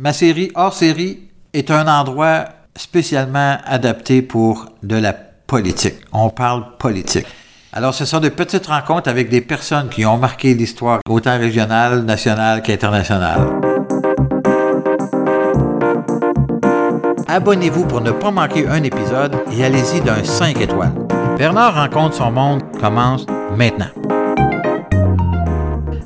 Ma série hors série est un endroit spécialement adapté pour de la politique. On parle politique. Alors, ce sont de petites rencontres avec des personnes qui ont marqué l'histoire, autant régionale, nationale qu'internationale. Abonnez-vous pour ne pas manquer un épisode et allez-y d'un 5 étoiles. Bernard rencontre son monde commence maintenant.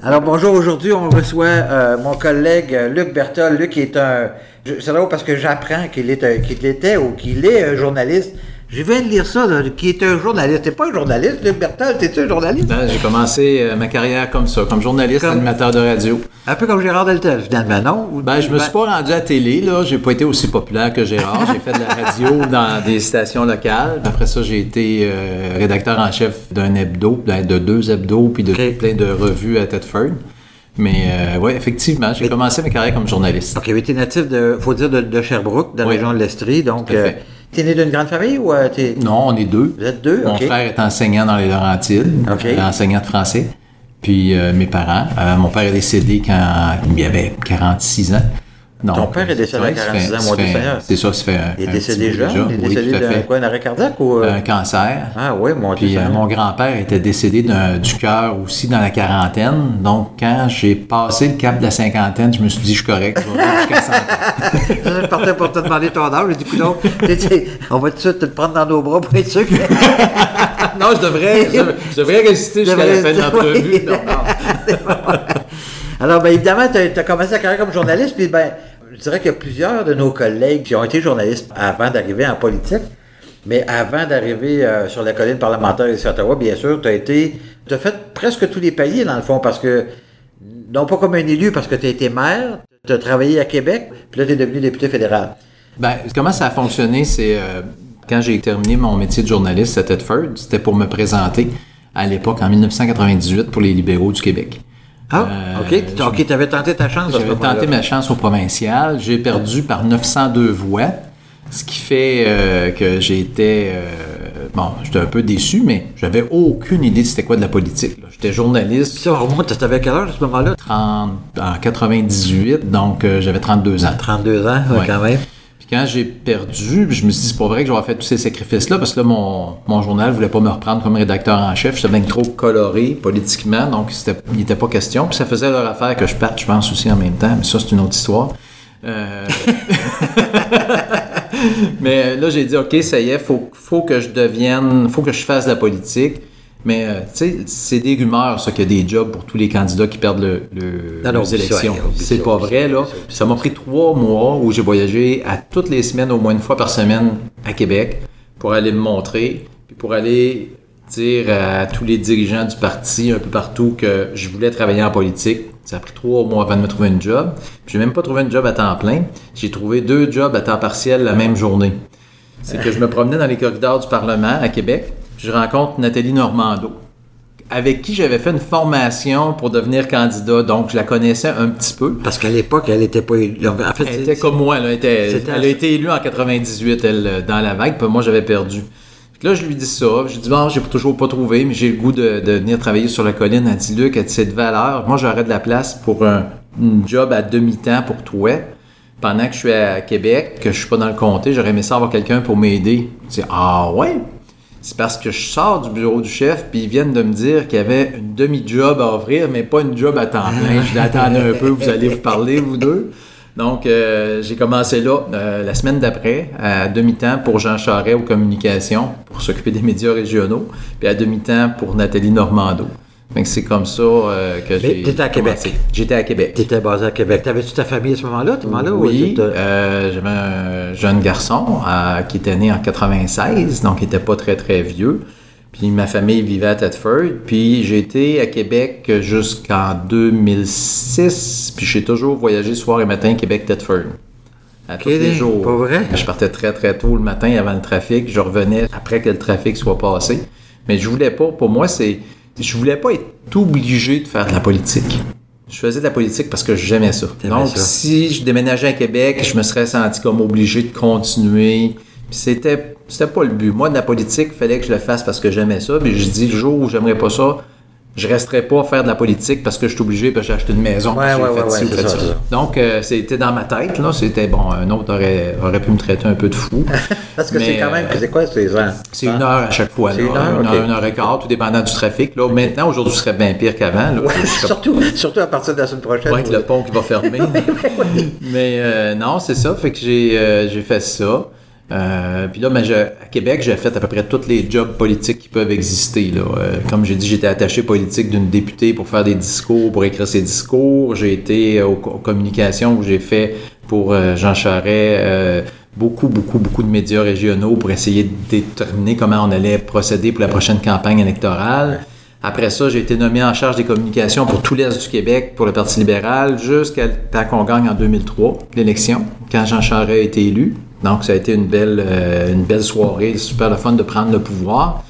Alors bonjour, aujourd'hui on reçoit euh, mon collègue euh, Luc Bertol. Luc est un... C'est drôle parce que j'apprends qu'il est un- qu'il était ou qu'il est un journaliste. Je viens de lire ça, là, qui est un journaliste. T'es pas un journaliste, Luc t'es-tu un journaliste? Ben, J'ai commencé euh, ma carrière comme ça, comme journaliste, Comme- animateur de radio. Un peu comme Gérard Deltel, finalement, non? Ou- Ben, je me suis pas rendu à télé, là. J'ai pas été aussi populaire que Gérard. J'ai fait de la radio dans des stations locales. Après ça, j'ai été euh, rédacteur en chef d'un hebdo, ben, de deux hebdos, puis de Ok. plein de revues à Thetford. Mais euh, ouais, effectivement, j'ai commencé ma carrière comme journaliste. Donc, il avait été natif de, faut dire, de, de Sherbrooke, dans la Oui. région de l'Estrie. Donc, Tout à fait. T'es né d'une grande famille ou euh, t'es... Non, on est deux. Vous êtes deux, Mon ok. frère est enseignant dans les Laurentides, euh, enseignant de français. Puis euh, mes parents. Euh, mon père est décédé quand il avait 46 ans. Donc, Ton père est décédé à ouais, ça 46 fait- ans, mon Dieu fait- Seigneur. C'est ça, ça fait un, Il est décédé jeune? déjà. Il est décédé à d'un quoi, un arrêt cardiaque ou... euh? Un cancer. Ah oui, mon Puis euh, mon grand-père était décédé du cœur aussi dans la quarantaine. Donc, quand j'ai passé le cap de la cinquantaine, je me suis dit, je suis correct, je vais jusqu'à 100 ans. Je partais pour te demander ton âge. J'ai dit, t'es- on va tout de suite te le prendre dans nos bras pour être sûr que... non, je devrais, je, je devrais résister jusqu'à la fin de l'entrevue. Non, non. Alors, bien évidemment, tu as, commencé ta carrière comme journaliste, puis ben, je dirais qu'il y a plusieurs de nos collègues qui ont été journalistes avant d'arriver en politique. Mais avant d'arriver euh, sur la colline parlementaire ici à Ottawa, bien sûr, tu as été. Tu as fait presque tous les paliers, dans le fond, parce que. Non pas comme un élu, parce que tu as été maire, tu as travaillé à Québec, puis là, tu es devenu député fédéral. Ben, comment ça a fonctionné, c'est euh, quand j'ai terminé mon métier de journaliste à Thetford, c'était pour me présenter à l'époque, en 1998, pour les libéraux du Québec. Ah, Euh, OK. Tu ok, avais tenté ta chance J'avais tenté ma chance au provincial. J'ai perdu par 902 voix, ce qui fait euh, que été... euh, bon, j'étais un peu déçu, mais j'avais aucune idée de c'était quoi de la politique. J'étais journaliste Puis ça, on remonte, tu avais quel âge à ce moment-là? 30 en 98, donc euh, j'avais 32 ans. 32 ans, ouais, Ouais. quand même. Quand j'ai perdu, je me suis dit, c'est pas vrai que j'aurais fait tous ces sacrifices-là, parce que là, mon, mon journal voulait pas me reprendre comme rédacteur en chef. J'étais bien trop coloré politiquement, donc il n'était pas question. Puis ça faisait leur affaire que je parte, je pense, aussi en même temps, mais ça, c'est une autre histoire. Euh, mais là, j'ai dit, OK, ça y est, faut, faut que je devienne, faut que je fasse de la politique. Mais, euh, tu sais, c'est des rumeurs, ça, qu'il y a des jobs pour tous les candidats qui perdent le, le- Non, non, les élections. C'est pas vrai, là. ça, m'a pris trois mois où j'ai voyagé à toutes les semaines, au moins une fois par semaine, à Québec, pour aller me montrer, puis pour aller dire à tous les dirigeants du parti un peu partout que je voulais travailler en politique. Ça a pris trois mois avant de me trouver une job. Puis j'ai même pas trouvé une job à temps plein. J'ai trouvé deux jobs à temps partiel la même journée. C'est que je me promenais dans les corridors du Parlement à Québec. Je rencontre Nathalie Normando, avec qui j'avais fait une formation pour devenir candidat. Donc, je la connaissais un petit peu. Parce qu'à l'époque, elle n'était pas élue. En fait, Elle était comme moi, elle, était- a été élue en 98, elle, euh, dans la vague, puis moi j'avais perdu. Puis là, je lui dis ça, j'ai dit, bon, j'ai toujours pas trouvé, mais j'ai le goût de, de venir travailler sur la colline. Elle dit, Luc, elle dit, c'est de valeur. Moi, j'aurais de la place pour un, une job à demi-temps pour toi. Pendant que je suis à Québec, que je suis pas dans le comté, j'aurais aimé ça avoir quelqu'un pour m'aider. Je dis, ah ouais? C'est parce que je sors du bureau du chef, puis ils viennent de me dire qu'il y avait une demi-job à offrir, mais pas une job à temps plein. Je l'attendais un peu, vous allez vous parler, vous deux. Donc, euh, j'ai commencé là euh, la semaine d'après, à demi-temps pour Jean Charest aux communications, pour s'occuper des médias régionaux, puis à demi-temps pour Nathalie Normando. C'est comme ça euh, que j'ai. t'étais à Québec. commencé. J'étais à Québec. Tu étais basé à Québec. T'avais-tu ta famille à ce moment-là, moment-là? ou Oui, euh, j'avais un jeune garçon euh, qui était né en 96, donc il était pas très très vieux. Puis ma famille vivait à Thetford. Puis j'ai été à Québec jusqu'en 2006. Puis j'ai toujours voyagé soir et matin Québec-Thetford. À tous Ok, les jours. pas vrai? Je partais très très tôt le matin avant le trafic. Je revenais après que le trafic soit passé. Mais je voulais pas. Pour moi, c'est. Je voulais pas être obligé de faire de la politique. Je faisais de la politique parce que j'aimais ça. Donc, ça. si je déménageais à Québec, je me serais senti comme obligé de continuer. C'était, c'était pas le but. Moi, de la politique, il fallait que je le fasse parce que j'aimais ça. Puis je dis, le jour où j'aimerais pas ça, je resterai pas à faire de la politique parce que je suis obligé, parce que j'ai acheté une maison, Ouais, ouais, fait ouais, ci fait ça, ça. Donc, euh, c'était dans ma tête, là. C'était, bon, un autre aurait, aurait pu me traiter un peu de fou. Parce que c'est quand même, euh, c'est quoi ces gens? C'est une heure à chaque fois, là. C'est une heure, une, heure, une heure et quart, tout dépendant du trafic. Là, maintenant, aujourd'hui, ce serait bien pire qu'avant. surtout, surtout à partir de la semaine prochaine. Avec le pont qui va fermer. Mais euh, non, c'est ça. Fait que j'ai euh, j'ai fait ça. Euh, puis là, ben, je- à Québec, j'ai fait à peu près tous les jobs politiques qui peuvent exister. Là. Euh, comme j'ai dit, j'étais attaché politique d'une députée pour faire des discours, pour écrire ses discours. J'ai été aux communications où j'ai fait pour euh, Jean Charest euh, beaucoup, beaucoup, beaucoup de médias régionaux pour essayer de déterminer comment on allait procéder pour la prochaine campagne électorale. Après ça, j'ai été nommé en charge des communications pour tout l'Est du Québec, pour le Parti libéral, jusqu'à temps qu'on gagne en 2003, l'élection, quand Jean Charest a été élu. Donc, ça a été une belle, euh, une belle soirée, super le fun de prendre le pouvoir.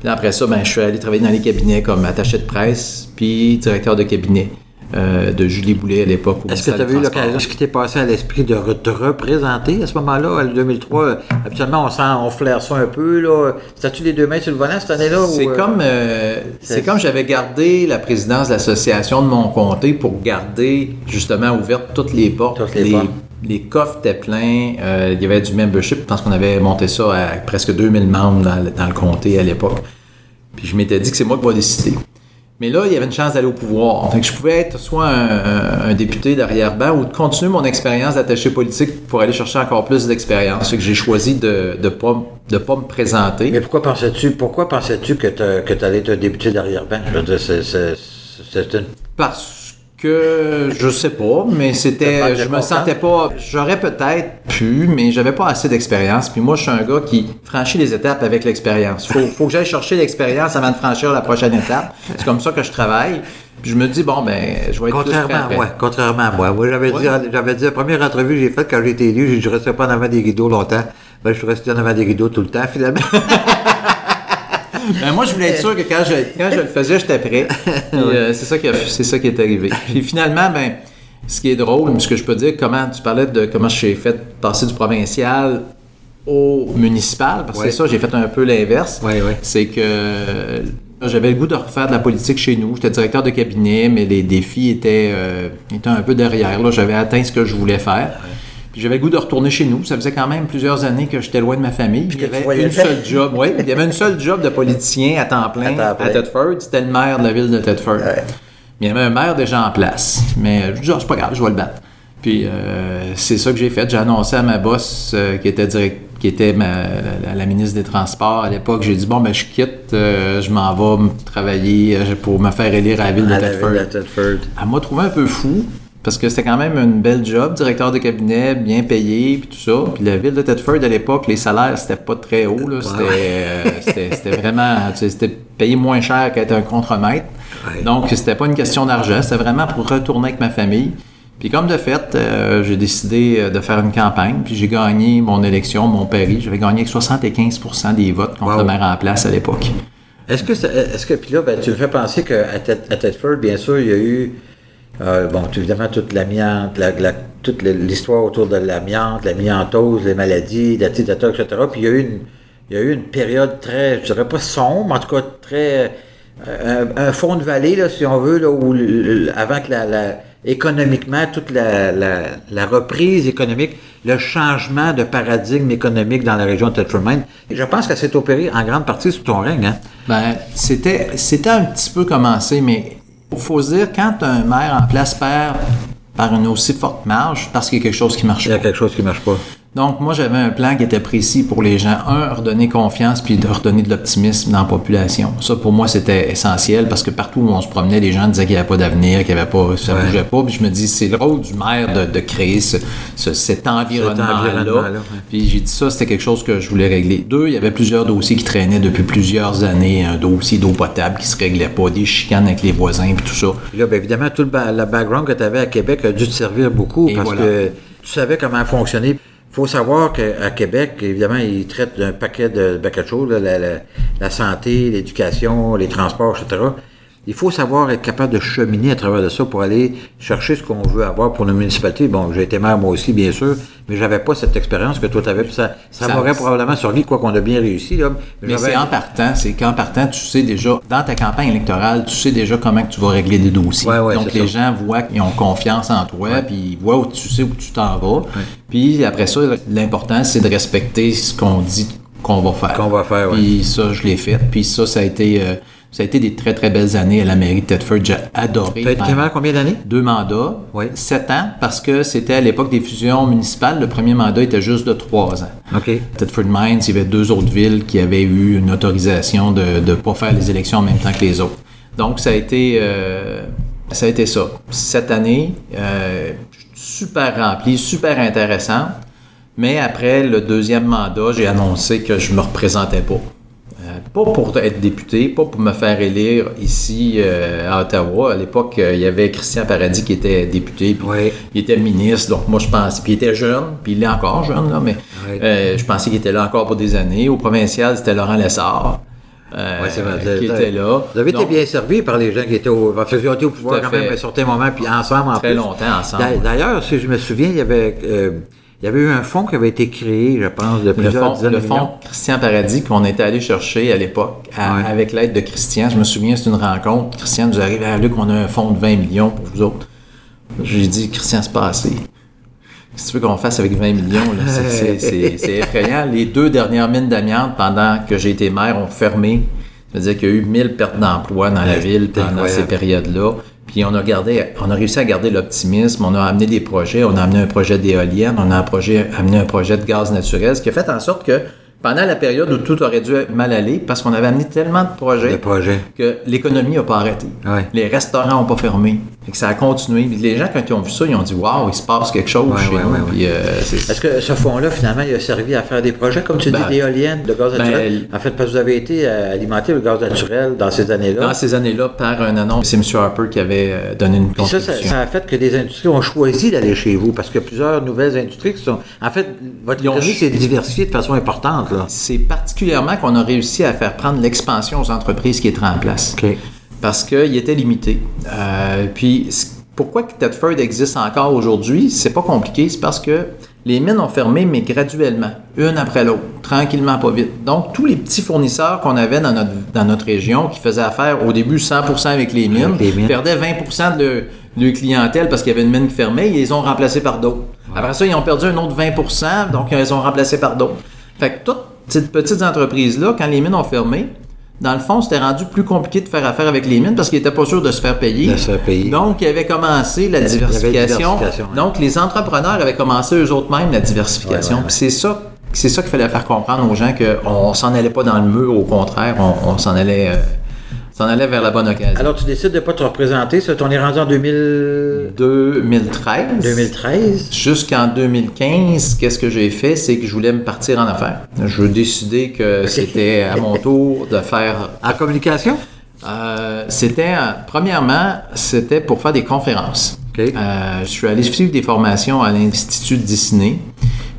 Puis après ça, ben, je suis allé travailler dans les cabinets comme attaché de presse, puis directeur de cabinet euh, de Julie Boulet à l'époque. Est-ce que tu as eu l'occasion, ce qui t'est passé à l'esprit de re- te représenter à ce moment-là, en 2003? Habituellement, on, sent, on flaire ça un peu. là. C'était-tu les deux mains sur le volant cette année-là? C'est euh, comme, euh, c'est- comme j'avais gardé la présidence de l'association de mon comté pour garder justement ouvertes toutes les portes. Toutes les portes. Les coffres étaient pleins. euh, il y avait du membership. Je pense qu'on avait monté ça à presque 2000 membres dans le, dans le comté à l'époque. Puis je m'étais dit que c'est moi qui vais décider. Mais là, il y avait une chance d'aller au pouvoir. Fait que je pouvais être soit un, un- un député d'arrière-ban ou de continuer mon expérience d'attaché politique pour aller chercher encore plus d'expérience. Fait que j'ai choisi de ne pas, de pas me présenter. Mais pourquoi pensais-tu, pourquoi pensais-tu que tu allais être un député d'arrière-ban? Je veux dire, c'est. Parce que je sais pas, mais c'était, je me sentais pas. J'aurais peut-être pu, mais j'avais pas assez d'expérience. Puis moi, je suis un gars qui franchit les étapes avec l'expérience. Faut, faut que j'aille chercher l'expérience avant de franchir la prochaine étape. C'est comme ça que je travaille. Puis je me dis bon ben, je vais être Contrairement à moi, contrairement à moi. Moi, j'avais dit, j'avais dit, la première entrevue que j'ai faite quand j'ai été élu, je restais pas en avant des rideaux longtemps. Ben, je suis resté en avant des rideaux tout le temps, finalement. Ben, moi, je voulais être sûr que quand je, quand je le faisais, j'étais prêt. Euh, c'est ça qui a- c'est ça qui est arrivé. Puis finalement, ben, ce qui est drôle, ce que je peux dire, comment tu parlais de comment j'ai fait passer du provincial au municipal, parce que Ouais. c'est ça, j'ai fait un peu l'inverse. Ouais, ouais. C'est que euh, j'avais le goût de refaire de la politique chez nous. J'étais directeur de cabinet, mais les défis étaient, euh, étaient un peu derrière. Là, j'avais atteint ce que je voulais faire. Puis j'avais goût de retourner chez nous. Ça faisait quand même plusieurs années que j'étais loin de ma famille. Il y avait une seule job. Oui, il y avait une seule job de politicien à temps plein À à. Thetford. C'était le maire de la ville de. Ouais. Mais il y avait un maire déjà en place. Mais je dis, Ah, c'est pas grave, je vais le battre. Puis euh, c'est ça que j'ai fait. J'ai annoncé à ma boss, euh, qui était direct, qui était ma- la, la ministre des Transports à l'époque, j'ai dit bon ben je quitte, euh, je m'en vais travailler euh, pour me faire élire à la ville de À Thetford. Elle m'a trouvé un peu fou parce que c'était quand même une belle job, directeur de cabinet, bien payé, puis tout ça. Puis la ville de Thetford à l'époque, les salaires c'était pas très haut, là. C'était, euh, vraiment, c'était payé moins cher qu'être un contremaître. Ouais. Donc c'était pas une question d'argent, c'était vraiment pour retourner avec ma famille. Puis comme de fait, euh, j'ai décidé euh, de faire une campagne, puis j'ai gagné mon élection, mon pari. J'avais gagné avec 75% des votes contre Wow. le maire en place à l'époque. Est-ce que, ça- est-ce que, puis là, ben, tu me fais penser qu'à Thetford, bien sûr, il y a eu, euh, bon, évidemment, toute l'amiante, la, la- toute l'histoire autour de l'amiante, l'amiantose, les maladies, la etc. Puis il y a eu une, il y a eu une période très, je dirais pas sombre, en tout cas très, euh, un, fond de vallée, là, si on veut, là, où, avant que la, la- économiquement, toute la, la, la reprise économique, le changement de paradigme économique dans la région de et je pense que c'est opéré en grande partie sous ton règne, hein? Ben, c'était, c'était un petit peu commencé, mais il faut se dire, quand un maire en place perd par une aussi forte marge, parce qu'il y a quelque chose qui marche Il y a pas. quelque chose qui marche pas. Donc, moi, j'avais un plan qui était précis pour les gens. Un, redonner confiance, puis de redonner de l'optimisme dans la population. Ça, pour moi, c'était essentiel, parce que partout où on se promenait, les gens disaient qu'il n'y avait pas d'avenir, qu'il n'y avait pas, ça Ouais. bougeait pas. Puis je me dis, c'est le rôle du maire de, de créer ce, ce- cet environnement-là. ouais. Puis j'ai dit ça, c'était quelque chose que je voulais régler. Deux, il y avait plusieurs dossiers qui traînaient depuis plusieurs années. Un dossier d'eau potable qui se réglait pas, des chicanes avec les voisins, puis tout ça. Puis là, bien évidemment, tout le, ba- le background que tu avais à Québec a dû te servir beaucoup Et parce voilà. que tu savais comment fonctionner. Faut savoir qu'à Québec, évidemment, ils traitent d'un paquet de, de choses, là, la, la- la santé, l'éducation, les transports, etc. il faut savoir être capable de cheminer à travers de ça pour aller chercher ce qu'on veut avoir pour nos municipalités. Bon, j'ai été maire moi aussi, bien sûr, mais j'avais pas cette expérience que toi tu avais. Ça, ça, Ça- m'aurait probablement survécu, quoi qu'on a bien réussi. Là, Mais c'est en partant, c'est qu'en partant, tu sais déjà, dans ta campagne électorale, tu sais déjà comment que tu vas régler des dossiers. Ouais, ouais, Donc les ça. gens voient qu'ils ont confiance en toi, puis ils voient où tu sais où tu t'en vas. Puis après ça, l'important, c'est de respecter ce qu'on dit qu'on va faire. Qu'on va faire, ouais. Puis ça, je l'ai fait. Puis ça, ça a été, euh, ça a été des très très belles années à la mairie de Thetford. J'ai adoré. T'as été faire maire combien d'années? deux mandats, Oui. sept ans, parce que c'était à l'époque des fusions municipales. Le premier mandat était juste de trois ans. OK. Thetford Mines, il y avait deux autres villes qui avaient eu une autorisation de ne pas faire les élections en même temps que les autres. Donc, ça a été, euh, ça. A été ça. Cette année, euh, super remplie, super intéressante. Mais après le deuxième mandat, j'ai annoncé que je me représentais pas. Pas pour être député, pas pour me faire élire ici euh, à Ottawa. À l'époque, euh, il y avait Christian Paradis qui était député, puis il était ministre, donc moi je pense, puis il était jeune, puis il est encore jeune, là, mais euh, je pensais qu'il était là encore pour des années. Au provincial, c'était Laurent Lessard. euh, Ouais, c'est vrai. qui était là. Vous avez été bien servi par les gens qui étaient au, qu'ils ont été au pouvoir quand même à un certain moment, puis ensemble en Très plus. longtemps ensemble. D'a- D'ailleurs, si je me souviens, il y avait, il y avait eu un fonds qui avait été créé, je pense, de Le plusieurs fonds, dizaines le de millions. fonds Christian Paradis qu'on était allé chercher à l'époque Ouais. avec l'aide de Christian. Je me souviens, c'est une rencontre. Christian nous arrive à Luc, on a un fonds de 20 millions pour vous autres. J'ai dit, Christian, c'est pas assez. Qu'est-ce que tu veux qu'on fasse avec 20 millions? C'est- effrayant. Les deux dernières mines d'amiante, pendant que j'ai été maire, ont fermé. Ça veut dire qu'il y a eu 1000 pertes d'emplois dans la ville pendant incroyable. ces périodes-là. Puis on a gardé, on a réussi à garder l'optimisme. On a amené des projets. On a amené un projet d'éolienne. On a amené un projet de gaz naturel, ce qui a fait en sorte que pendant la période où tout aurait dû mal aller, parce qu'on avait amené tellement de projets que l'économie n'a pas arrêté. Ouais. Les restaurants n'ont pas fermé. Fait que ça a continué. Puis les gens, quand ils ont vu ça, ils ont dit Waouh, il se passe quelque chose Ouais, chez ouais, nous. ouais, ouais. Puis, euh, c'est- Est-ce que ce fonds-là, finalement, il a servi à faire des projets, comme tu Ben, dis, d'éoliennes, de gaz ben, naturel? en fait, parce que vous avez été euh, alimenté le gaz naturel dans ces années-là. Dans ces années-là, par un annonce, c'est M. Harper qui avait euh, donné une Puis ça, ça, contribution. ça a fait que des industries ont choisi d'aller chez vous, parce qu'il y a plusieurs nouvelles industries qui sont... En fait, votre Ils économie s'est diversifiée de façon importante, C'est particulièrement qu'on a réussi à faire prendre l'expansion aux entreprises qui étaient en place. Parce qu'il était limité. Euh, puis, pourquoi que Thetford existe encore aujourd'hui, c'est pas compliqué, c'est parce que les mines ont fermé, mais graduellement, une après l'autre, tranquillement, pas vite. Donc, tous les petits fournisseurs qu'on avait dans notre, dans notre région, qui faisaient affaire au début 100% avec les mines, Avec les mines. perdaient 20% de leur, de clientèle parce qu'il y avait une mine qui fermait, ils les ont remplacés par d'autres. Après ça, ils ont perdu un autre 20%, donc ils les ont remplacés par d'autres. Fait que toutes ces petites entreprises-là, quand les mines ont fermé, dans le fond, c'était rendu plus compliqué de faire affaire avec les mines parce qu'ils n'étaient pas sûrs de se faire payer. De se faire payer. Donc, il avait commencé la diversification. Donc, les entrepreneurs avaient commencé eux autres mêmes la diversification. Ouais, ouais, Puis c'est ça, c'est ça qu'il fallait faire comprendre aux gens qu'on s'en allait pas dans le mur, au contraire, on, on s'en allait, euh, s'en allait vers la bonne occasion. Alors, tu décides de ne pas te représenter, ça, on est rendu en 2000... 2013. 2013. Jusqu'en 2015, qu'est-ce que j'ai fait? C'est que je voulais me partir en affaires. Je décidé que c'était à mon tour de faire En communication? Euh, c'était, premièrement, c'était pour faire des conférences. OK. Euh, je suis allé suivre des formations à l'Institut Disney,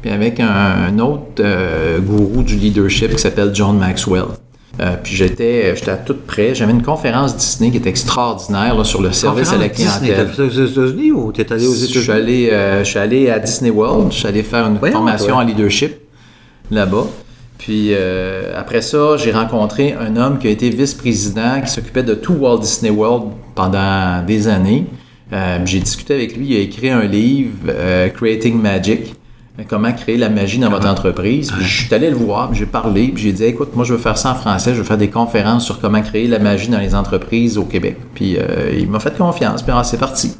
puis avec un, un autre euh, gourou du leadership qui s'appelle John Maxwell. Euh, puis j'étais, j'étais à tout près. J'avais une conférence Disney qui était extraordinaire là, sur le service à la Disney, clientèle. Ça aux États-Unis ou t'es allé aux Je États-Unis? suis allé, euh, je suis allé à Disney World. Je suis allé faire une Voyons, formation toi. en leadership là-bas. Puis euh, après ça, j'ai rencontré un homme qui a été vice-président, qui s'occupait de tout Walt Disney World pendant des années. Euh, j'ai discuté avec lui. Il a écrit un livre, euh, Creating Magic. Comment créer la magie dans votre entreprise? Puis je suis allé le voir, j'ai parlé, puis j'ai dit écoute, moi je veux faire ça en français, je veux faire des conférences sur comment créer la magie dans les entreprises au Québec. Puis euh, il m'a fait confiance, puis ah, c'est parti.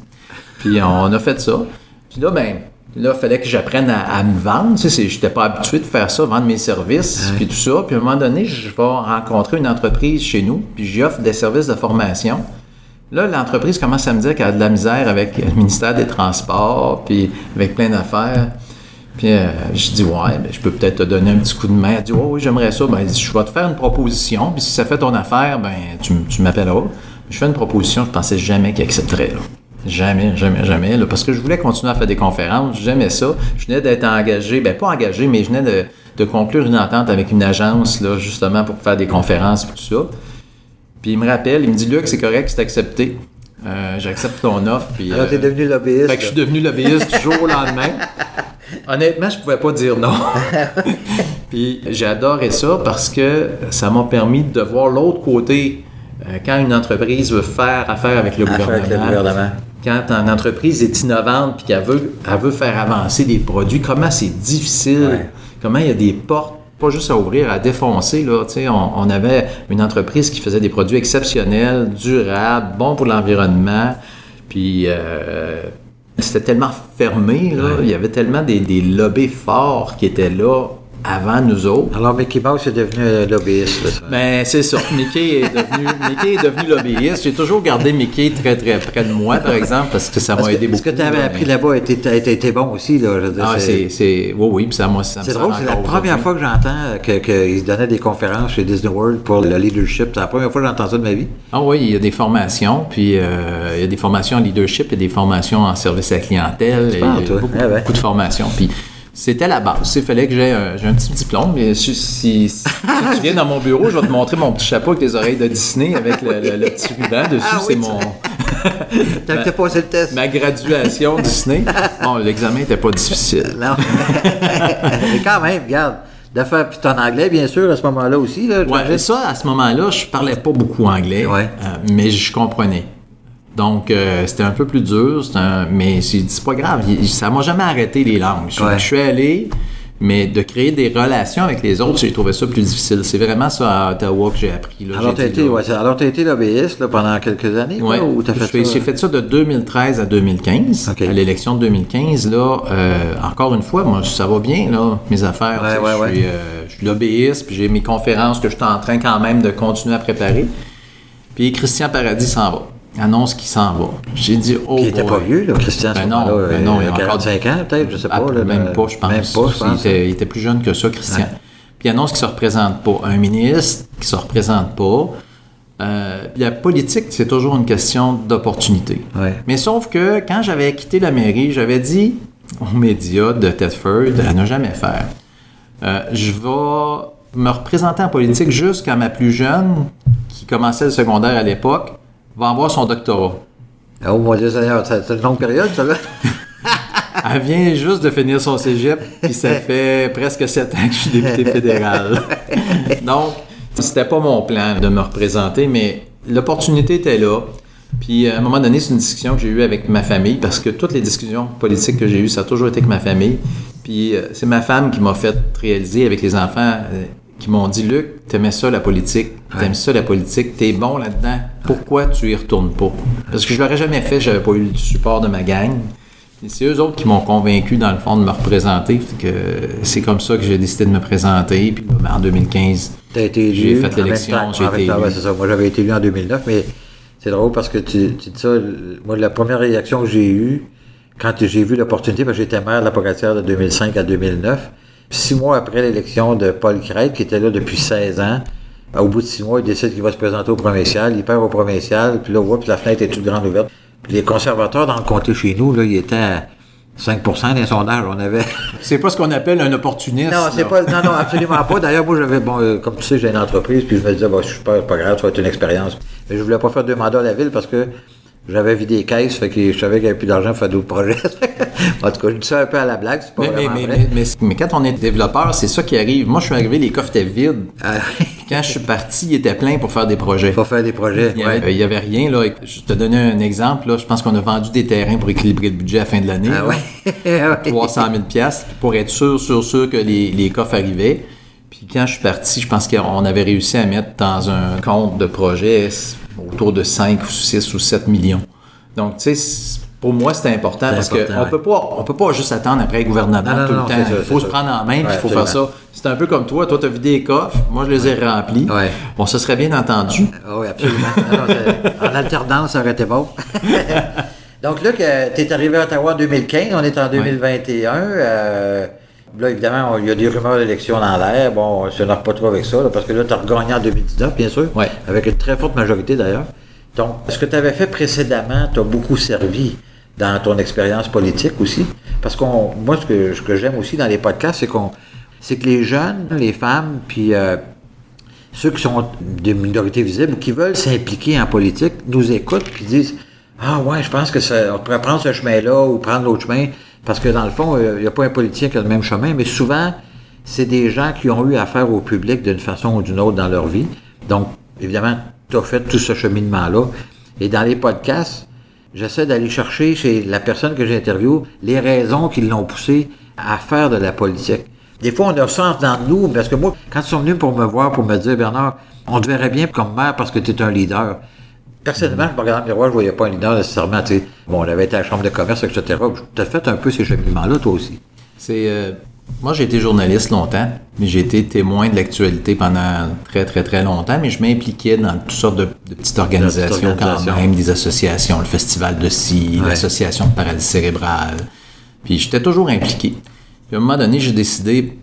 Puis on a fait ça. Puis là, ben, là, il fallait que j'apprenne à, à me vendre. Tu sais, je n'étais pas habitué de faire ça, vendre mes services, puis tout ça. Puis à un moment donné, je vais rencontrer une entreprise chez nous, puis j'y offre des services de formation. Là, l'entreprise commence à me dire qu'elle a de la misère avec le ministère des Transports, puis avec plein d'affaires. Puis euh, je dis, ouais, ben, je peux peut-être te donner un petit coup de main. Elle dit, oh, oui, j'aimerais ça. Ben, elle dit, je vais te faire une proposition, puis si ça fait ton affaire, ben, tu, m'appelleras. Je fais une proposition, je pensais jamais qu'il accepterait. Là. Jamais, jamais, jamais. Là, parce que je voulais continuer à faire des conférences, j'aimais ça. Je venais d'être engagé, ben pas engagé, mais je venais de, de conclure une entente avec une agence, là, justement, pour faire des conférences et tout ça. Puis il me rappelle, il me dit Luc, c'est correct, c'est accepté. Euh, J'accepte ton offre. Puis, Alors, t'es euh, devenu lobbyiste. fait que je suis devenu lobbyiste du jour au lendemain. Honnêtement, je pouvais pas dire non. Puis j'ai adoré ça parce que ça m'a permis de voir l'autre côté. Euh, quand une entreprise veut faire affaire avec le Affaire avec le gouvernement, gouvernement. quand une entreprise est innovante puis qu'elle veut, elle veut faire avancer des produits, comment c'est difficile, Ouais. comment il y a des portes, pas juste à ouvrir, à défoncer. Là, on, on avait une entreprise qui faisait des produits exceptionnels, durables, bons pour l'environnement, puis euh, c'était tellement fermé, là, il y avait tellement des, des lobbies forts qui étaient là avant nous autres. Alors, Mickey Mouse est devenu euh, lobbyiste. là, ça. Ben, c'est ça. Mickey est devenu, Mickey est devenu lobbyiste. J'ai toujours gardé Mickey très, très près de moi, par exemple, parce que ça m'a que aidé beaucoup. Ce que tu avais là, appris là-bas était, bon aussi. Là, je veux dire, Ah, c'est, c'est, oui, oui, puis ça, moi, ça C'est drôle, c'est la première fois que j'entends que- qu'ils se donnaient des conférences chez Disney World pour le leadership. C'est la première fois que j'entends ça de ma vie. Ah oui, il y a des formations, puis euh, il y a des formations en leadership, il y a des formations en service à la clientèle, parles, toi. beaucoup, Ah beaucoup de formations. Puis c'était la base. Il fallait que j'ai un, j'ai un petit diplôme. Mais si, si- si tu viens dans mon bureau, je vais te montrer mon petit chapeau avec les oreilles de Disney avec le, le- le petit ruban dessus. Ah c'est oui, mon t'as passé le test. ma graduation Disney. Bon, l'examen n'était pas difficile. Non. Mais quand même, regarde. De faire, puis ton anglais, bien sûr, à ce moment-là aussi. Là, Ouais, ça, à ce moment-là, je parlais pas beaucoup anglais, Ouais. euh, mais je comprenais. Donc, euh, c'était un peu plus dur, un- mais j'ai dit, c'est pas grave, ça m'a jamais arrêté les langues. Je, Ouais. je suis allé, mais de créer des relations avec les autres, j'ai trouvé ça plus difficile. C'est vraiment ça à Ottawa que j'ai appris. Là. Alors, été, là, ouais, été lobbyiste là, pendant quelques années, quoi, Ouais. ou t'as fait J'ai- ça? Fait ça de 2013 à 2015. OK. À l'élection de 2015, là, euh, encore une fois, moi, ça va bien, là, mes affaires. Ouais, tu je, suis, euh, je suis lobbyiste, puis j'ai mes conférences que je suis en train quand même de continuer à préparer. Puis Christian Paradis s'en va. Annonce qu'il s'en va. J'ai dit, oh Qui était boy. pas vieux, là, Christian, Ben non, ben non, il a encore 45 ans, peut-être, je sais Ah, pas. là, même mais- pas, je pense. Même pas, je Il était, il était plus jeune que ça, Christian. Puis il annonce qu'il ne se représente pas. Un ministre qui ne se représente pas. Euh, la politique, c'est toujours une question d'opportunité. Ouais. Mais sauf que quand j'avais quitté la mairie, j'avais dit aux médias de Tedford à ne jamais faire. Euh, je vais me représenter en politique jusqu'à ma plus jeune, qui commençait le secondaire à l'époque, va avoir son doctorat. Oh mon Dieu, Seigneur, c'est une longue période, ça, là. Elle vient juste de finir son cégep, puis ça fait presque sept ans que je suis député fédéral. Donc, c'était pas mon plan de me représenter, mais l'opportunité était là. Puis à un moment donné, c'est une discussion que j'ai eue avec ma famille, parce que toutes les discussions politiques que j'ai eues, ça a toujours été avec ma famille. Puis euh, c'est ma femme qui m'a fait réaliser avec les enfants, euh, qui m'ont dit Luc, t'aimais ça la politique, t'aimes ça la politique, t'es bon là-dedans, pourquoi tu y retournes pas? Parce que je l'aurais jamais fait, j'avais pas eu le support de ma gang. C'est eux autres qui m'ont convaincu, dans le fond, de me représenter. Que c'est comme ça que j'ai décidé de me présenter. Puis ben, en 2015, T'as été élu. J'ai fait l'élection, j'ai été temps, ouais, ça. Moi, j'avais été élu en 2009, mais c'est drôle parce que tu, tu dis ça. Moi, la première réaction que j'ai eue quand j'ai vu l'opportunité, parce que j'étais maire de la Pocatière de 2005 à 2009, puis six mois après l'élection de Paul Crête, qui était là depuis 16 ans, ben, au bout de six mois, il décide qu'il va se présenter au provincial, il perd au provincial, puis là, oups, la fenêtre est toute grande ouverte. Puis les conservateurs dans le comté chez nous, là, ils étaient à 5 des sondages. On avait. c'est pas ce qu'on appelle un opportuniste. Non, c'est pas, non, non, absolument pas. D'ailleurs, moi, j'avais, bon, euh, comme tu sais, j'ai une entreprise, puis je me disais, bon, je suis pas, pas grave, ça va être une expérience. Mais je voulais pas faire deux mandats à la ville parce que j'avais vidé les caisses, fait que je savais qu'il n'y avait plus d'argent pour faire d'autres projets. en tout cas, je dis ça un peu à la blague, c'est pas Mais, mais, vraiment mais, vrai. mais, mais- mais quand on est développeur, c'est ça qui arrive. Moi, je suis arrivé, les coffres étaient vides. Ah, quand je suis parti, ils étaient pleins pour faire des projets. faut faire des projets. Il y, ouais. avait, il rien, là. Je te donnais un exemple, là. Je pense qu'on a vendu des terrains pour équilibrer le budget à la fin de l'année. Ah ouais. Ouais. 300 000 piastres, pour être sûr, sûr, sûr que les, les coffres arrivaient. Puis quand je suis parti, je pense qu'on avait réussi à mettre dans un compte de projet autour de 5 ou 6 ou 7 millions. Donc, tu sais, c'est- pour moi, c'était important C'est parce qu'on ouais. peut pas, on peut pas juste attendre après le gouvernement Non, non, tout non, le temps. c'est il faut c'est se ça. prendre en main, Ouais, il faut faire ça. C'est un peu comme toi. Toi, tu as vidé les coffres. Moi, je les ai remplis. Ouais. Bon, ça serait bien entendu. Oui, absolument. C'est- en alternance, ça aurait été bon. Donc là, tu es arrivé à Ottawa en 2015, on est en 2021. euh, là, évidemment, il y a des rumeurs d'élection dans l'air. Bon, on ne pas trop avec ça, là, parce que là, tu as regagné en 2019, bien sûr, Ouais. avec une très forte majorité d'ailleurs. Donc, ce que tu avais fait précédemment t'a beaucoup servi dans ton expérience politique aussi. Parce qu'on, moi, ce que, ce que j'aime aussi dans les podcasts, c'est qu'on, c'est que les jeunes, les femmes, puis euh, ceux qui sont des minorités visibles ou qui veulent s'impliquer en politique nous écoutent puis disent Ah ouais, je pense que ça, on pourrait prendre ce chemin-là ou prendre l'autre chemin. Parce que dans le fond, il n'y a pas un politicien qui a le même chemin, mais souvent, c'est des gens qui ont eu affaire au public d'une façon ou d'une autre dans leur vie. Donc, évidemment, tu as fait tout ce cheminement-là. Et dans les podcasts, j'essaie d'aller chercher chez la personne que j'interviewe les raisons qui l'ont poussé à faire de la politique. Des fois, on a ça dans nous, parce que moi, quand ils sont venus pour me voir, pour me dire, Bernard, on te verrait bien comme maire parce que tu es un leader. Personnellement, je me regardais dans le miroir, je voyais pas un leader nécessairement. Tu sais. Bon, on avait été à la chambre de commerce, etc. Tu as fait un peu ces cheminements-là, toi aussi. C'est. euh, moi, j'ai été journaliste longtemps, mais j'ai été témoin de l'actualité pendant très, très, très longtemps, mais je m'impliquais dans toutes sortes de, de petites organisations organisations. quand même, des associations, le Festival de scie, Ouais. l'Association de paralysie cérébrale. Puis j'étais toujours impliqué. Puis à un moment donné, j'ai décidé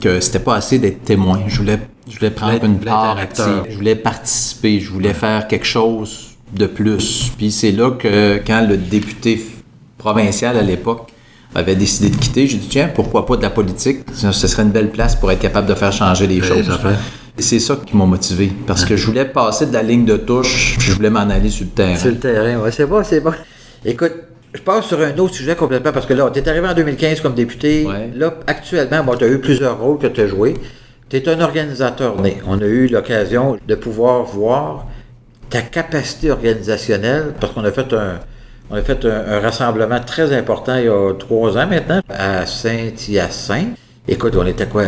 que c'était pas assez d'être témoin. Je voulais, je voulais prendre une part active. Je voulais participer. Je voulais faire quelque chose de plus. Puis c'est là que quand le député provincial à l'époque avait décidé de quitter, j'ai dit tiens, pourquoi pas de la politique? Ce serait une belle place pour être capable de faire changer les choses. Et c'est ça qui m'a motivé parce que je voulais passer de la ligne de touche, puis je voulais m'en aller sur le terrain. Sur le terrain, ouais, c'est bon, c'est bon. Écoute, je passe sur un autre sujet complètement parce que là, tu es arrivé en 2015 comme député. Ouais. Là, actuellement, bon, tu as eu plusieurs rôles que tu as joués. Tu es un organisateur né. On a eu l'occasion de pouvoir voir ta capacité organisationnelle parce qu'on a fait un. On a fait un, un rassemblement très important il y a trois ans maintenant à Saint-Hyacinthe. Écoute, on était quoi?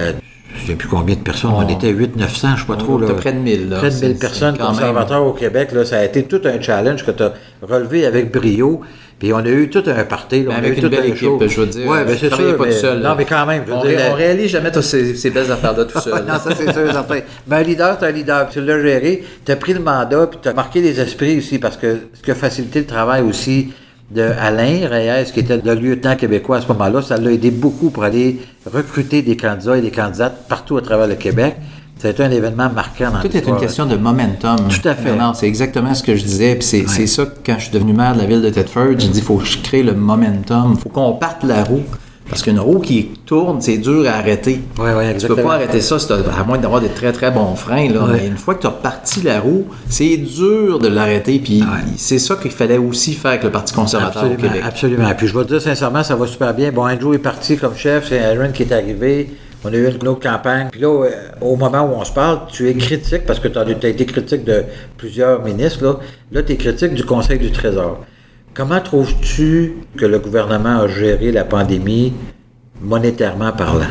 Je ne sais plus combien de personnes. On, On- était 800-900, je sais pas trop. Là. près de 1000, là. Près de C'est- 1000 c'est personnes même- conservateurs au Québec. Là, ça a été tout un challenge que tu as relevé avec brio. Puis on a eu tout un party. là, on a avec eu une tout belle un équipe, show. je veux dire. Ouais, ben je c'est sûr. pas mais- tout seul. Non, mais quand même, je veux on, dire, ré- la- on réalise jamais toutes ces, ces belles affaires-là tout seul. non, ça c'est sûr, certain. Mais un leader, c'est un leader. Tu l'as géré, tu as pris le mandat, puis tu as marqué les esprits aussi, parce que ce qui a facilité le travail aussi de Alain Reyes, qui était le lieutenant québécois à ce moment-là, ça l'a aidé beaucoup pour aller recruter des candidats et des candidates partout à travers le Québec. Été un événement marquant dans Tout est une question de momentum. Tout à fait. C'est exactement ce que je disais. Puis c'est c'est ça que quand je suis devenu maire de la ville de Thetford, j'ai dit il faut que je crée le momentum. Il faut qu'on parte la roue. Parce qu'une roue qui tourne, c'est dur à arrêter. Ouais, ouais, Tu peux exactement. pas arrêter ça à moins d'avoir des très très bons freins. Là. Ouais. Mais une fois que tu as parti la roue, c'est dur de l'arrêter. Puis c'est ça qu'il fallait aussi faire avec le Parti conservateur au Absolument, Québec. absolument. Puis je vais te dire sincèrement, ça va super bien. Bon, Andrew est parti comme chef, c'est Aaron qui est arrivé. On a eu une autre campagne. Puis là, euh, au moment où on se parle, tu es critique, parce que tu as, été critique de plusieurs ministres. Là, là tu es critique du Conseil du Trésor. Comment trouves-tu que le gouvernement a géré la pandémie monétairement parlant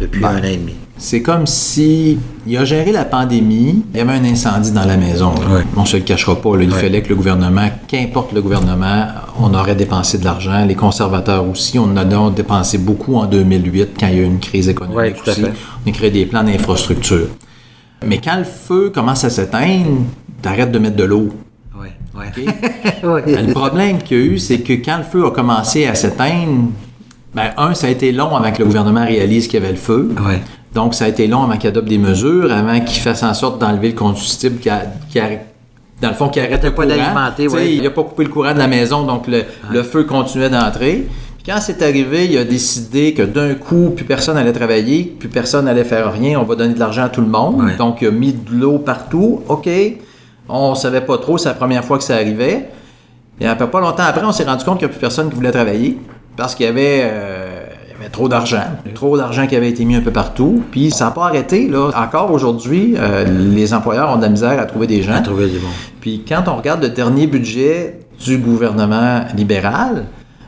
depuis Ben, un an et demi? C'est comme si il a géré la pandémie, il y avait un incendie dans la maison. Ouais. On se le cachera pas. là. Il Ouais. fallait que le gouvernement, qu'importe le gouvernement, on aurait dépensé de l'argent. Les conservateurs aussi, on en a dépensé beaucoup en 2008 quand il y a eu une crise économique Ouais, aussi. On a créé des plans d'infrastructure. Mais quand le feu commence à s'éteindre, t'arrêtes de mettre de l'eau. Ben, le problème qu'il y a eu, c'est que quand le feu a commencé à s'éteindre, ben, un, ça a été long avant que le gouvernement réalise qu'il y avait le feu. Ouais. Donc, ça a été long avant qu'il adopte des mesures, avant qu'il fasse en sorte d'enlever le combustible qui, a- qui a- dans le fond, qui arrête le pas d'alimenter, ouais. Il n'a pas coupé le courant de la maison, donc le, le feu continuait d'entrer. Puis quand c'est arrivé, il a décidé que d'un coup, plus personne allait travailler, plus personne allait faire rien, on va donner de l'argent à tout le monde. Ouais. Donc, il a mis de l'eau partout. OK, on savait pas trop, c'est la première fois que ça arrivait. Et un peu pas longtemps après, on s'est rendu compte qu'il n'y a plus personne qui voulait travailler parce qu'il y avait, euh, il y avait trop d'argent. Trop d'argent qui avait été mis un peu partout. Puis ça n'a pas arrêté. Là. Encore aujourd'hui, euh, les employeurs ont de la misère à trouver des gens. À trouver du monde. Puis quand on regarde le dernier budget du gouvernement libéral,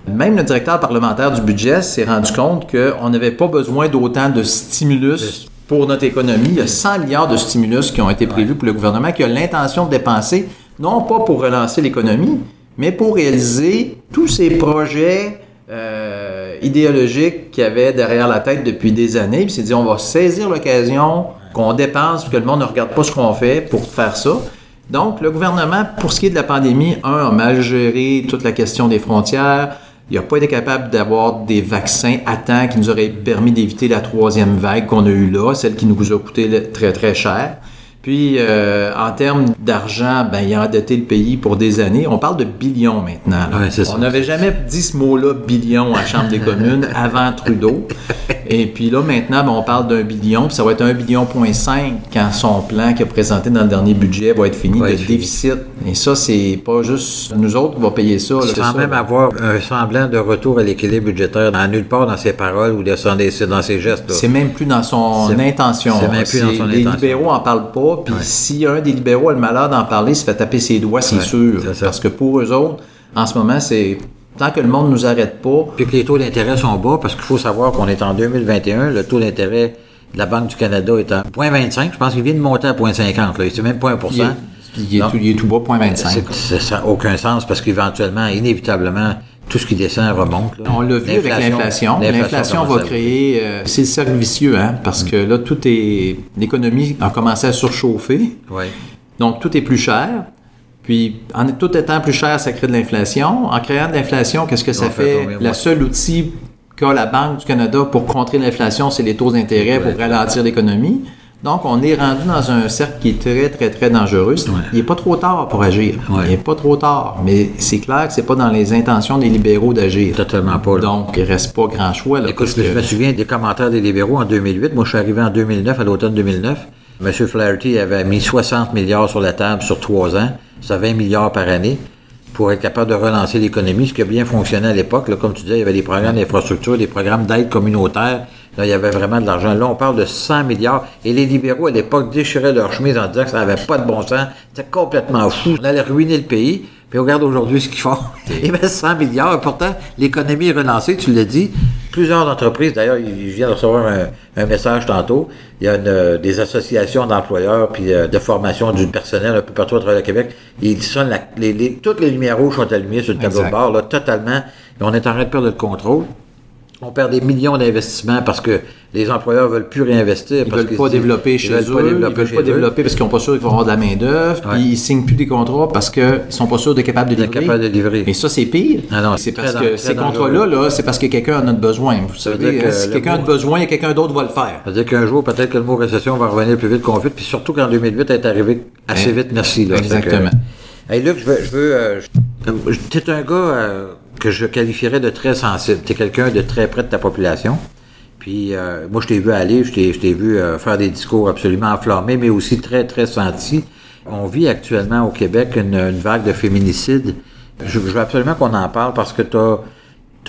même le directeur parlementaire du budget s'est rendu compte qu'on n'avait pas besoin d'autant de stimulus pour notre économie. Il y a 100 milliards de stimulus qui ont été prévus pour le gouvernement qui a l'intention de dépenser, non pas pour relancer l'économie, mais pour réaliser tous ces projets euh, idéologiques qu'il y avait derrière la tête depuis des années. Il s'est dit, on va saisir l'occasion qu'on dépense, que le monde ne regarde pas ce qu'on fait pour faire ça. Donc, le gouvernement, pour ce qui est de la pandémie, un, a mal géré toute la question des frontières. Il n'a pas été capable d'avoir des vaccins à temps qui nous auraient permis d'éviter la troisième vague qu'on a eue là, celle qui nous a coûté très, très cher. Puis, euh, en termes d'argent, ben, il a endetté le pays pour des années. On parle de billions maintenant. Ouais. On n'avait jamais dit ce mot-là, billion, à la Chambre des communes, avant Trudeau. Et puis là, maintenant, ben, on parle d'un billion, puis ça va être un billion point cinq quand son plan qu'il a présenté dans le dernier budget va être fini de déficit. Et ça, c'est pas juste nous autres qui va payer ça. là, Sans ça. même avoir un semblant de retour à l'équilibre budgétaire dans nulle part dans ses paroles ou dans ses, dans ses gestes. C'est même plus dans son intention. c'est même plus dans son les intention. libéraux en parlent pas. Puis Ouais. si un des libéraux a le malheur d'en parler, il se fait taper ses doigts, c'est Ouais, sûr. Parce que pour eux autres, en ce moment, c'est tant que le monde nous arrête pas. Puis que les taux d'intérêt sont bas, parce qu'il faut savoir qu'on est en 2021, le taux d'intérêt de la Banque du Canada est à 0,25. Je pense qu'il vient de monter à 0,50. là. C'est même pas 1 Il est, il est tout, il est tout bas, 0.25. C'est- c'est- Ça n'a aucun sens parce qu'éventuellement, inévitablement, tout ce qui descend remonte. là. On l'a vu avec l'inflation. L'inflation va créer. euh, c'est le cercle vicieux, hein, parce que là, tout est. L'économie a commencé à surchauffer. Oui. Donc, tout est plus cher. Puis, en tout étant plus cher, ça crée de l'inflation. En créant de l'inflation, qu'est-ce que ça fait? tomber, Le ouais. seul outil qu'a la Banque du Canada pour contrer l'inflation, c'est les taux d'intérêt pour ralentir l'économie. Donc, on est rendu dans un cercle qui est très, très, très dangereux. Il n'est pas trop tard pour agir. Ouais. Il n'est pas trop tard. Mais c'est clair que c'est pas dans les intentions des libéraux d'agir. Totalement pas. là. Donc, il reste pas grand choix. Là, Écoute, je me souviens des commentaires des libéraux en 2008. Moi, je suis arrivé en 2009, à l'automne 2009. M. Flaherty avait mis 60 milliards sur la table sur trois ans. Ça 20 milliards par année pour être capable de relancer l'économie, ce qui a bien fonctionné à l'époque. Comme tu disais, il y avait des programmes d'infrastructure, des programmes d'aide communautaire. Là, il y avait vraiment de l'argent. Là, on parle de 100 milliards. Et les libéraux, à l'époque, déchiraient leur chemise en disant que ça n'avait pas de bon sens. C'était complètement fou. On allait ruiner le pays. Puis regarde aujourd'hui ce qu'ils font. Ils mettent 100 milliards. Pourtant, l'économie est relancée, tu l'as dit. Plusieurs entreprises, d'ailleurs, je viens de recevoir un, un message tantôt. Il y a une, euh, des associations d'employeurs puis euh, de formation du personnel un peu partout à travers le Québec. Ils sonnent la- les, les- toutes les lumières rouges sont allumées sur le tableau Exact. de bord, là, totalement. Et on est en train de perdre le contrôle. On perd des millions d'investissements parce que les employeurs veulent plus réinvestir. Ils parce veulent pas développer chez eux, ils développer veulent pas développer parce qu'ils n'ont pas sûr qu'ils vont avoir de la main-d'œuvre, puis ils signent plus des contrats parce qu'ils sont pas sûrs d'être capables de livrer. capables de livrer. Et ça, c'est pire. Ah non, c'est parce que ces contrats-là, là, c'est parce que quelqu'un en a besoin. Vous veut savez, dire que hein, si quelqu'un a mot- besoin, a quelqu'un d'autre qui va le faire. C'est-à-dire qu'un jour, peut-être que le mot récession va revenir plus vite qu'on veut, puis surtout qu'en 2008, elle est arrivé assez vite, merci. Là. Exactement. Que, hey, Luc, je veux... Je veux euh, t'es un gars euh, que je qualifierais de très sensible. T'es quelqu'un de très près de ta population. Puis euh, moi, je t'ai vu aller, je t'ai, vu euh, faire des discours absolument enflammés, mais aussi très, très sentis. On vit actuellement au Québec une, une vague de féminicide. Je, je veux absolument qu'on en parle parce que tu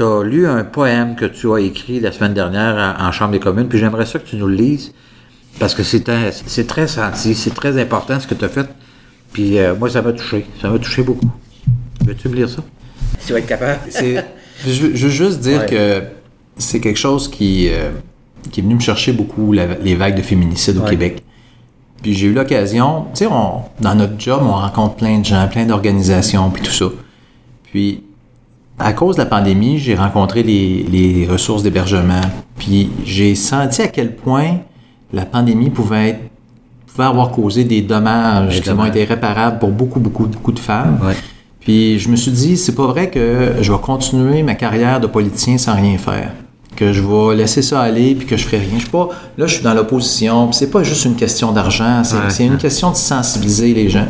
as lu un poème que tu as écrit la semaine dernière en, Chambre des communes, puis j'aimerais ça que tu nous le lises, parce que c'est très senti, c'est très important ce que tu as fait. Puis euh, moi, ça m'a touché. Ça m'a touché beaucoup. Veux-tu me lire ça? Tu vas être capable. Je, veux- juste dire Ouais. que c'est quelque chose qui, euh, qui est venu me chercher beaucoup, la- les vagues de féminicide au Ouais. Québec. Puis j'ai eu l'occasion, tu sais, dans notre job, on rencontre plein de gens, plein d'organisations, puis tout ça. Puis, à cause de la pandémie, j'ai rencontré les, les ressources d'hébergement, puis j'ai senti à quel point la pandémie pouvait être pouvait avoir causé des dommages qui ont été réparables pour beaucoup, beaucoup, beaucoup de femmes. Ouais. Puis je me suis dit, c'est pas vrai que je vais continuer ma carrière de politicien sans rien faire. Que je vais laisser ça aller puis que je ferai rien. Je suis pas, là, je suis dans l'opposition. puis c'est pas juste une question d'argent. C'est Ouais. c'est une question de sensibiliser les gens.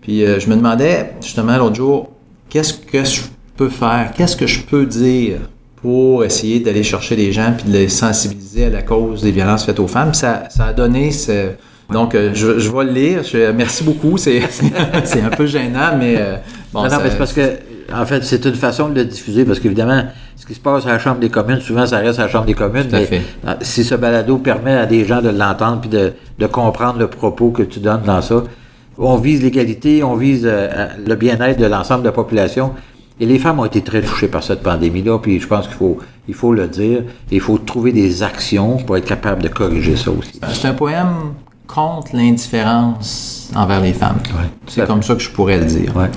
Puis euh, je me demandais, justement, l'autre jour, qu'est-ce que je peux faire? Qu'est-ce que je peux dire pour essayer d'aller chercher les gens puis de les sensibiliser à la cause des violences faites aux femmes? Ça, ça a donné ce... Donc, euh, je, je vais le lire. Je- merci beaucoup. C'est c'est un peu gênant, mais euh, bon, non, non, ça- mais c'est parce que, en fait, c'est une façon de le diffuser, parce qu'évidemment, ce qui se passe à la Chambre des communes, souvent, ça reste à la Chambre des communes, mais fait. euh, si ce balado permet à des gens de l'entendre puis de, de comprendre le propos que tu donnes dans ça, on vise l'égalité, on vise euh, le bien-être de l'ensemble de la population. Et les femmes ont été très touchées par cette pandémie-là, puis je pense qu'il faut, il faut le dire. Il faut trouver des actions pour être capable de corriger ça aussi. C'est un poème contre l'indifférence envers les femmes. Ouais, C'est comme ça que je pourrais le dire. Ouais.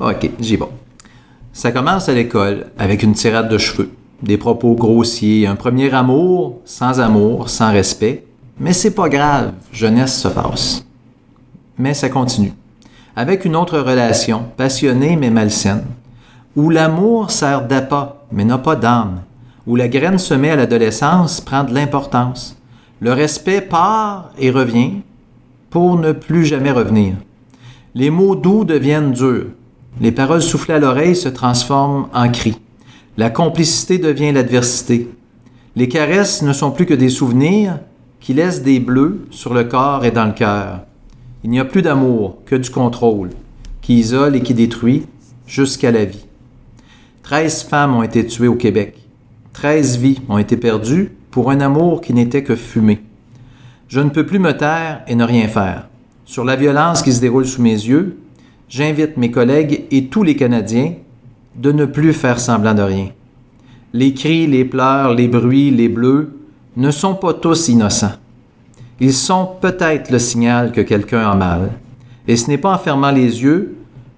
OK, j'y vais. Ça commence à l'école avec une tirade de cheveux, des propos grossiers, un premier amour, sans amour, sans respect. Mais c'est pas grave, jeunesse se passe. Mais ça continue. Avec une autre relation, passionnée mais malsaine, où l'amour sert d'appât mais n'a pas d'âme, où la graine semée à l'adolescence prend de l'importance. Le respect part et revient, pour ne plus jamais revenir. Les mots doux deviennent durs. Les paroles soufflées à l'oreille se transforment en cris. La complicité devient l'adversité. Les caresses ne sont plus que des souvenirs qui laissent des bleus sur le corps et dans le cœur. Il n'y a plus d'amour, que du contrôle, qui isole et qui détruit jusqu'à la vie. Treize femmes ont été tuées au Québec. Treize vies ont été perdues pour un amour qui n'était que fumée. Je ne peux plus me taire et ne rien faire. Sur la violence qui se déroule sous mes yeux, j'invite mes collègues et tous les Canadiens de ne plus faire semblant de rien. Les cris, les pleurs, les bruits, les bleus ne sont pas tous innocents. Ils sont peut-être le signal que quelqu'un a mal. Et ce n'est pas en fermant les yeux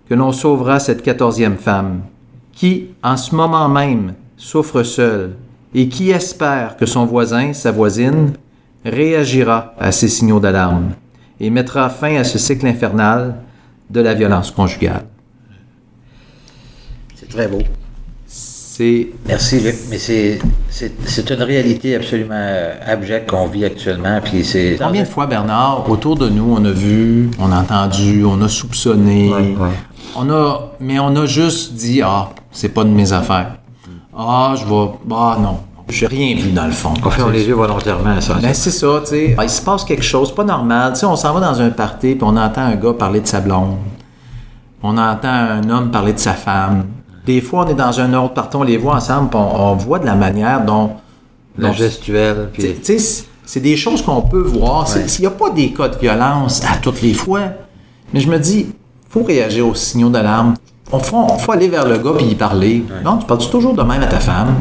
que l'on sauvera cette quatorzième femme, qui, en ce moment même, souffre seule et qui espère que son voisin, sa voisine, réagira à ces signaux d'alarme et mettra fin à ce cycle infernal de la violence conjugale. C'est très beau. C'est Merci, Luc. Mais c'est, c'est, c'est une réalité absolument euh, abjecte qu'on vit actuellement. Puis c'est. combien de fois, Bernard, autour de nous, on a vu, on a entendu, on a soupçonné, Ouais, ouais. on a, mais on a juste dit ah, c'est pas de mes affaires. Ah, je vais, ah non, j'ai rien vu dans le fond. On ferme les yeux volontairement à ça. Ben, c'est ça, tu sais. Il se passe quelque chose, pas normal. Tu sais, on s'en va dans un party, puis on entend un gars parler de sa blonde. On entend un homme parler de sa femme. Des fois, on est dans un autre party, on les voit ensemble, puis on, on voit de la manière dont... La dont- gestuelle. tu sais- Puis... tu sais, c'est- des choses qu'on peut voir. Ouais. Il n'y a pas des cas de violence à toutes les fois. Mais je me dis, faut réagir aux signaux d'alarme. On faut, on faut aller vers le gars puis y parler. Non, tu parles toujours de même à ta femme?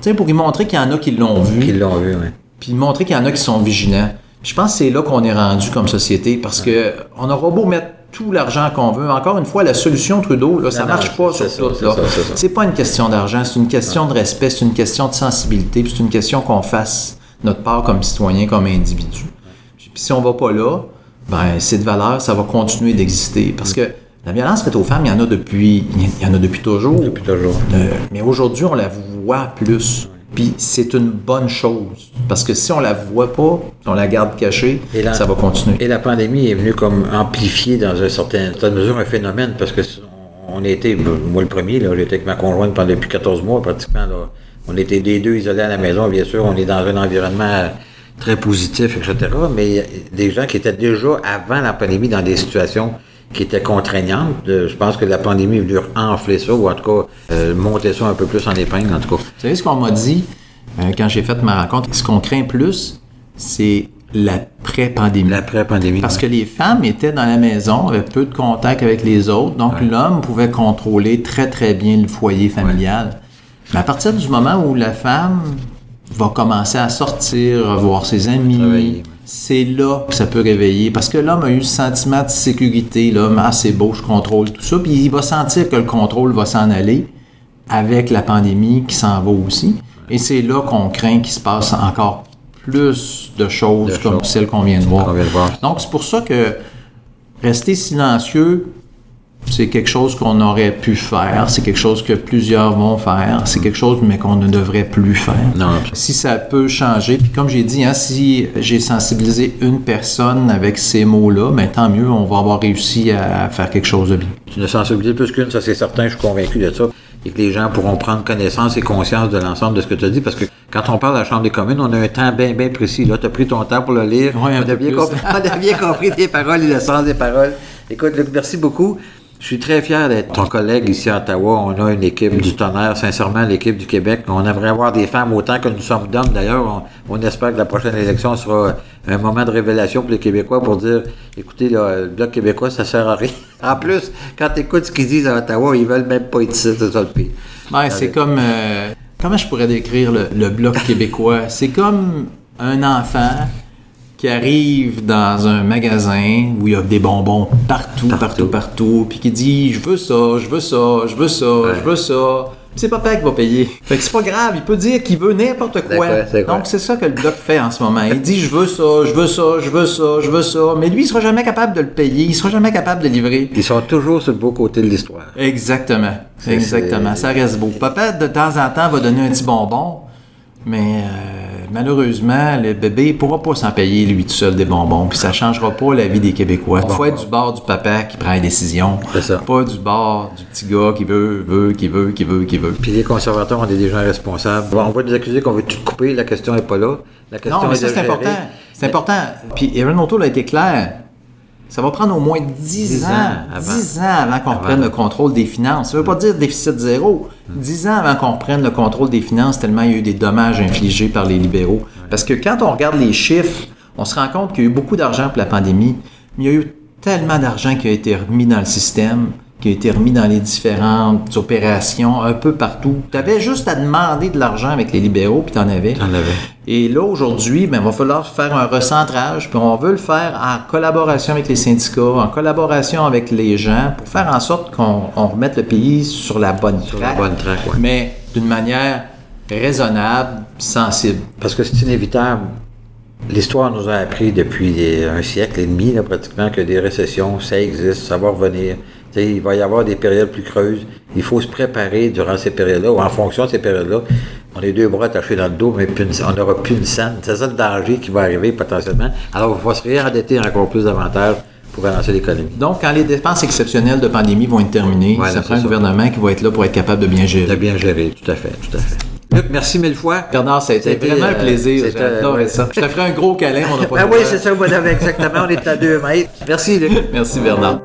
Tu sais, pour lui montrer qu'il y en a qui l'ont vu Qui l'ont vu, oui. puis montrer qu'il y en a qui sont vigilants. Je pense que c'est là qu'on est rendu comme société parce que on aura beau mettre tout l'argent qu'on veut. Encore une fois, la solution Trudeau, là, ça marche pas c'est sur tout. c'est pas une question d'argent, c'est une question de respect, c'est une question de sensibilité, puis c'est une question qu'on fasse notre part comme citoyen, comme individu. Puis si on va pas là, ben cette valeur, ça va continuer d'exister parce que la violence faite aux femmes, il y en a depuis, il y en a depuis toujours. Depuis toujours. Euh, mais aujourd'hui, on la voit plus. Puis c'est une bonne chose. Parce que si on la voit pas, si on la garde cachée, Et là- ça va continuer. Et la pandémie est venue comme amplifier dans un certain, certaine mesure un phénomène parce que on était, moi le premier, là, j'étais avec ma conjointe pendant depuis 14 mois pratiquement. Là, on était les deux isolés à la maison, bien sûr, on est dans un environnement très positif, etc. Mais il y a des gens qui étaient déjà avant la pandémie dans des situations qui étaient contraignantes. Euh, Je pense que la pandémie est venue enfler ça, ou en tout cas euh, monter ça un peu plus en épingle, en tout cas. Vous savez ce qu'on m'a dit euh, quand j'ai fait ma rencontre? Ce qu'on craint plus, c'est l'après-pandémie. L'après-pandémie. Parce que les femmes étaient dans la maison, avaient peu de contact avec les autres, donc l'homme pouvait contrôler très très bien le foyer familial. Mais à partir du moment où la femme va commencer à sortir, voir ses amis. C'est là que ça peut réveiller. Parce que l'homme a eu ce sentiment de sécurité, l'homme, ah c'est beau, je contrôle tout ça, puis il va sentir que le contrôle va s'en aller avec la pandémie qui s'en va aussi. Et c'est là qu'on craint qu'il se passe encore plus de choses De comme celles qu'on vient de voir. qu'on vient de voir. Donc, c'est pour ça que rester silencieux, c'est quelque chose qu'on aurait pu faire, c'est quelque chose que plusieurs vont faire, c'est quelque chose, mais qu'on ne devrait plus faire. Non, Si ça peut changer, puis comme j'ai dit, hein, si j'ai sensibilisé une personne avec ces mots-là, ben, tant mieux, on va avoir réussi à faire quelque chose de bien. Tu ne sensibiliser plus qu'une, ça c'est certain, je suis convaincu de ça. Et que les gens pourront prendre connaissance et conscience de l'ensemble de ce que tu as dit, parce que quand on parle de la Chambre des communes, on a un temps bien, bien précis. Là, tu as pris ton temps pour le lire. Un on, a bien compris, on a bien compris tes paroles et le sens des paroles. Écoute, Luc, merci beaucoup. Je suis très fier d'être ton collègue ici à Ottawa. On a une équipe du tonnerre, sincèrement, l'équipe du Québec. On aimerait avoir des femmes autant que nous sommes d'hommes. D'ailleurs, on, on espère que la prochaine élection sera un moment de révélation pour les Québécois pour dire, écoutez, là, le Bloc québécois, ça sert à rien. En plus, quand tu écoutes ce qu'ils disent à Ottawa, ils veulent même pas être ici, c'est ça le pire. Ouais, c'est comme. euh, comment je pourrais décrire le, le bloc québécois? C'est comme un enfant qui arrive dans un magasin où il y a des bonbons partout, partout, Partout. partout, puis qui dit Je veux ça, je veux ça, je veux ça, je veux ça. Puis c'est papa qui va payer. Fait que c'est pas grave, il peut dire qu'il veut n'importe quoi. Donc c'est ça que le bloc fait en ce moment. Il dit Je veux ça, je veux ça, je veux ça, je veux ça. Mais lui, il sera jamais capable de le payer, il sera jamais capable de livrer. Ils sont toujours sur le beau côté de l'histoire. Exactement. Exactement. Ça reste beau. Papa, de temps en temps, va donner un petit bonbon, mais, euh, malheureusement, le bébé ne pourra pas s'en payer lui tout seul des bonbons, puis ça ne changera pas la vie des Québécois. Il faut être du bord du papa qui prend les décisions, pas du bord du petit gars qui veut, veut, qui veut, qui veut, qui veut. Puis les conservateurs, on est des gens responsables. on va nous accuser qu'on veut tout couper, la question n'est pas là. La question non, mais ça, c'est important. C'est important. Puis Erin O'Toole a été clair. Ça va prendre au moins 10, ans, avant, 10 ans avant qu'on prenne le contrôle des finances. Ça ne veut pas dire déficit zéro. 10 ans avant qu'on prenne le contrôle des finances, tellement il y a eu des dommages infligés par les libéraux. Parce que quand on regarde les chiffres, on se rend compte qu'il y a eu beaucoup d'argent pour la pandémie, mais il y a eu tellement d'argent qui a été remis dans le système qui a été remis dans les différentes opérations un peu partout. Tu avais juste à demander de l'argent avec les libéraux, puis tu en avais. en avais. Et là, aujourd'hui, ben, il va falloir faire un recentrage, puis on veut le faire en collaboration avec les syndicats, en collaboration avec les gens, pour faire en sorte qu'on remette le pays sur la bonne sur la bonne traque, Mais d'une manière raisonnable, sensible. Parce que c'est inévitable. L'histoire nous a appris depuis un siècle et demi, pratiquement, que des récessions, ça existe, ça va revenir il va y avoir des périodes plus creuses. Il faut se préparer durant ces périodes-là, ou en fonction de ces périodes-là. On a les deux bras attachés dans le dos, mais on n'aura plus une scène. C'est ça le danger qui va arriver potentiellement. Alors, il va se réendetter encore plus davantage pour relancer l'économie. Donc, quand les dépenses exceptionnelles de pandémie vont être terminées, ça prend un gouvernement qui va être là pour être capable de bien gérer. De bien gérer, tout à fait, tout à fait. Luc, merci mille fois. Bernard, ça a été vraiment un plaisir. J'adore ça. Je te ferai un gros câlin, on n'a pas Ah oui, c'est ça, exactement. On est à deux mètres. Merci, Luc. merci, Bernard.